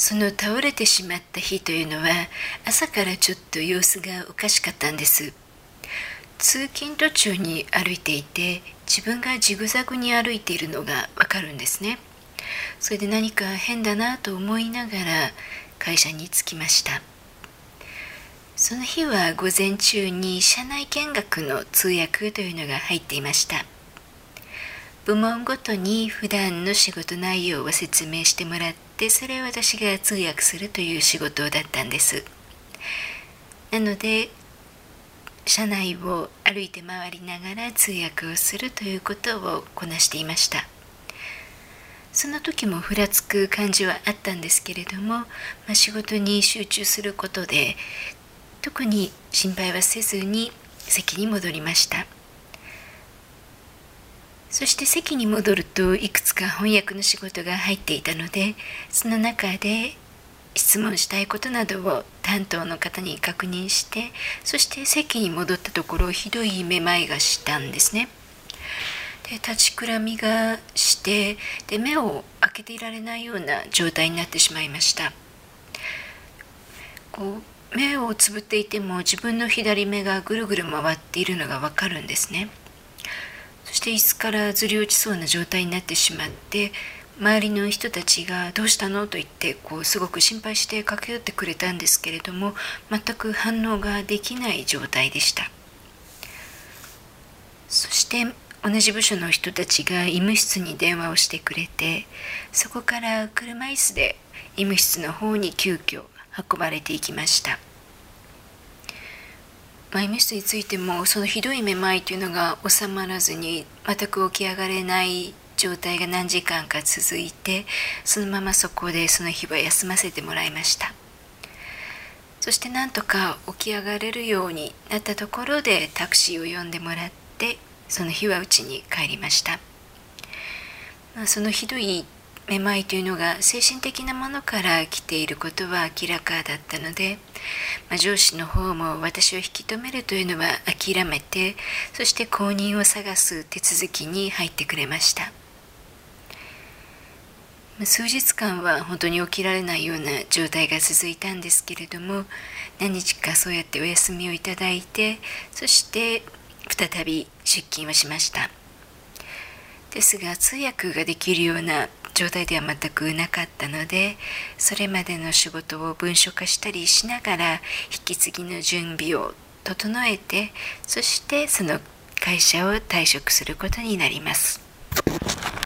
その倒れてしまった日というのは朝からちょっと様子がおかしかったんです。通勤途中に歩いていて自分がジグザグに歩いているのがわかるんですね。それで何か変だなと思いながら会社に着きました。その日は午前中に社内見学の通訳というのが入っていました。部門ごとに普段の仕事内容を説明してもらってそれを私が通訳するという仕事だったんです。なので社内を歩いて回りながら通訳をするということをこなしていました。その時もふらつく感じはあったんですけれども、まあ、仕事に集中することで特に心配はせずに席に戻りました。そして席に戻るといくつか翻訳の仕事が入っていたのでその中で質問したいことなどを担当の方に確認してそして席に戻ったところひどいめまいがしたんですね。で立ちくらみがしてで目を開けていられないような状態になってしまいました。こう目をつぶっていても自分の左目がぐるぐる回っているのがわかるんですね。して椅子からずり落ちそうな状態になってしまって周りの人たちが「どうしたの?」と言ってこうすごく心配して駆け寄ってくれたんですけれども全く反応ができない状態でしたそして同じ部署の人たちが医務室に電話をしてくれてそこから車椅子で医務室の方に急遽運ばれていきましたマイメスについてもそのひどいめまいというのが収まらずに全く起き上がれない状態が何時間か続いてそのままそこでその日は休ませてもらいました。そしてなんとか起き上がれるようになったところでタクシーを呼んでもらってその日は家に帰りました、まあ、そのひどいめまいというのが精神的なものから来ていることは明らかだったので、まあ、上司の方も私を引き止めるというのは諦めてそして後任を探す手続きに入ってくれました。数日間は本当に起きられないような状態が続いたんですけれども何日かそうやってお休みをいただいてそして再び出勤をしました。ですが通訳ができるような状態では全くなかったのでそれまでの仕事を文書化したりしながら引き継ぎの準備を整えてそしてその会社を退職することになります。